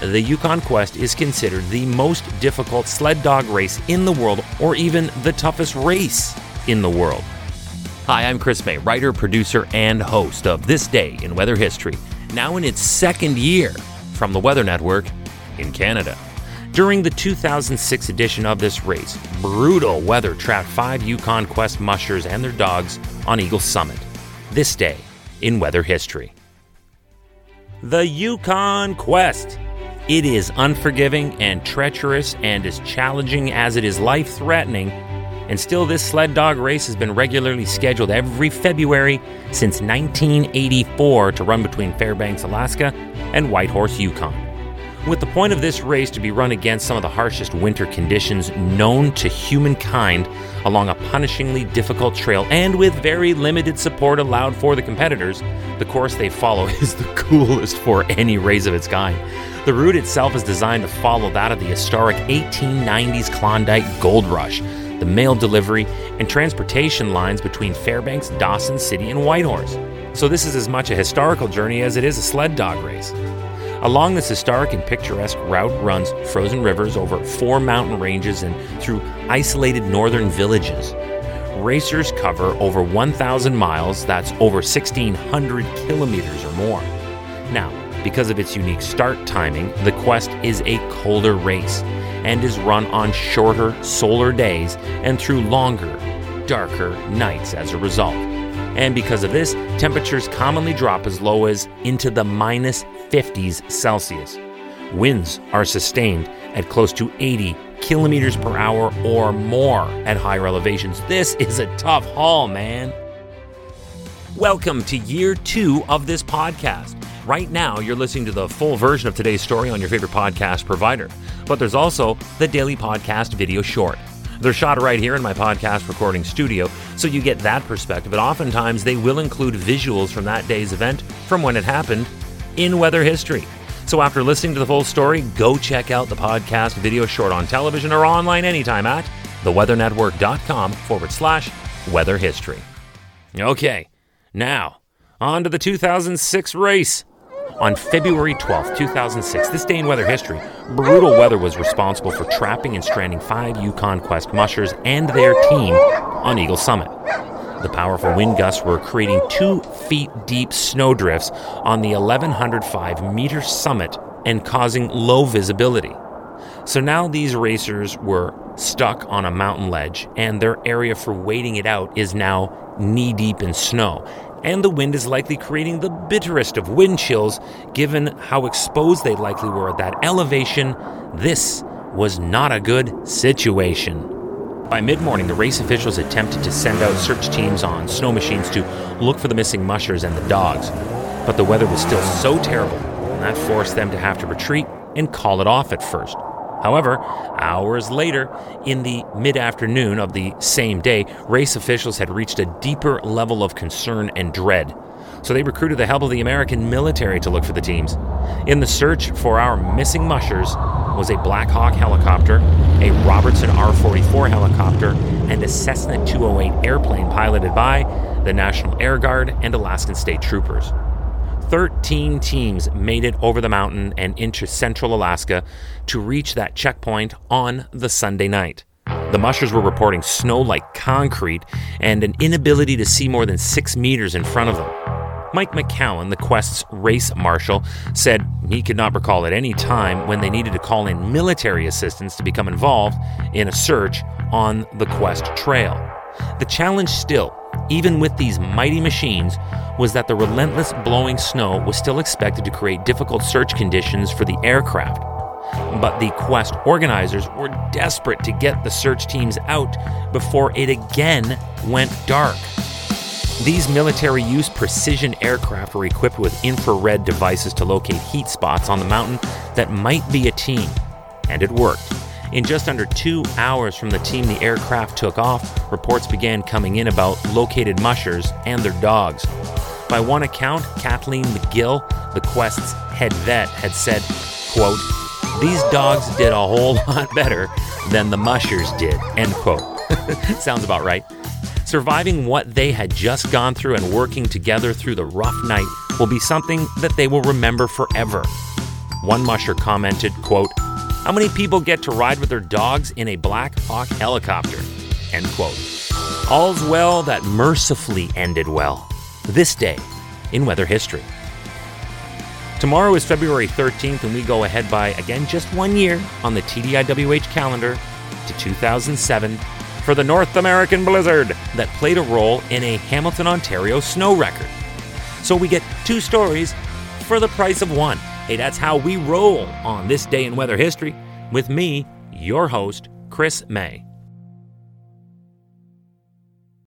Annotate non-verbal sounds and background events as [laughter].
the Yukon Quest is considered the most difficult sled dog race in the world, or even the toughest race in the world. Hi, I'm Chris May, writer, producer, and host of This Day in Weather History, now in its second year from the Weather Network in Canada. During the 2006 edition of this race, brutal weather trapped five Yukon Quest mushers and their dogs on Eagle Summit. This day in weather history. The Yukon Quest. It is unforgiving and treacherous and as challenging as it is life threatening and still, this sled dog race has been regularly scheduled every February since 1984 to run between Fairbanks, Alaska and Whitehorse, Yukon. With the point of this race to be run against some of the harshest winter conditions known to humankind along a punishingly difficult trail and with very limited support allowed for the competitors, the course they follow [laughs] is the coolest for any race of its kind. The route itself is designed to follow that of the historic 1890s Klondike Gold Rush the mail delivery, and transportation lines between Fairbanks, Dawson City, and Whitehorse. So, this is as much a historical journey as it is a sled dog race. Along this historic and picturesque route runs frozen rivers over four mountain ranges and through isolated northern villages. Racers cover over 1,000 miles, that's over 1,600 kilometers or more. Now, because of its unique start timing, the Quest is a colder race and is run on shorter solar days and through longer, darker nights as a result. And because of this, temperatures commonly drop as low as into the minus 50s Celsius. Winds are sustained at close to 80 kilometers per hour or more at higher elevations. This is a tough haul, man. Welcome to year two of this podcast. Right now, you're listening to the full version of today's story on your favorite podcast provider. But there's also the daily podcast video short. They're shot right here in my podcast recording studio, so you get that perspective. And oftentimes, they will include visuals from that day's event from when it happened in weather history. So after listening to the full story, go check out the podcast video short on television or online anytime at theweathernetwork.com forward slash weather history. Okay, now on to the 2006 race. On February 12, 2006, this day in weather history, brutal weather was responsible for trapping and stranding five Yukon Quest mushers and their team on Eagle Summit. The powerful wind gusts were creating two feet deep snowdrifts on the 1105 meter summit and causing low visibility. So now these racers were stuck on a mountain ledge, and their area for waiting it out is now knee deep in snow and the wind is likely creating the bitterest of wind chills given how exposed they likely were at that elevation. This was not a good situation. By mid morning, the race officials attempted to send out search teams on snow machines to look for the missing mushers and the dogs. But the weather was still so terrible, that forced them to have to retreat and call it off at first. However, hours later, in the mid afternoon of the same day, race officials had reached a deeper level of concern and dread. So they recruited the help of the American military to look for the teams. In the search for our missing mushers was a Black Hawk helicopter, a Robinson R 44 helicopter, and a Cessna 208 airplane piloted by the National Air Guard and Alaskan State Troopers. 13 teams made it over the mountain and into central Alaska to reach that checkpoint on the Sunday night. The mushers were reporting snow like concrete and an inability to see more than six meters in front of them. Mike McCowan, the Quest's race marshal, said he could not recall at any time when they needed to call in military assistance to become involved in a search on the Quest trail. The challenge still even with these mighty machines, was that the relentless blowing snow was still expected to create difficult search conditions for the aircraft. But the quest organizers were desperate to get the search teams out before it again went dark. These military use precision aircraft were equipped with infrared devices to locate heat spots on the mountain that might be a team, and it worked. In just under two hours from the team the aircraft took off, reports began coming in about located mushers and their dogs. By one account, Kathleen McGill, the Quest's head vet, had said, quote, These dogs did a whole [laughs] lot better than the mushers did, end quote. [laughs] Sounds about right. Surviving what they had just gone through and working together through the rough night will be something that they will remember forever. One musher commented, quote, How many people get to ride with their dogs in a Black Hawk helicopter? End quote. All's well that mercifully ended well. This day in weather history. Tomorrow is February 13th, and we go ahead by, again, just one year on the TDIWH calendar to 2007 for the North American blizzard that played a role in a Hamilton, Ontario snow record. So we get two stories for the price of one. Hey, that's how we roll on this day in weather history with me, your host, Chris May.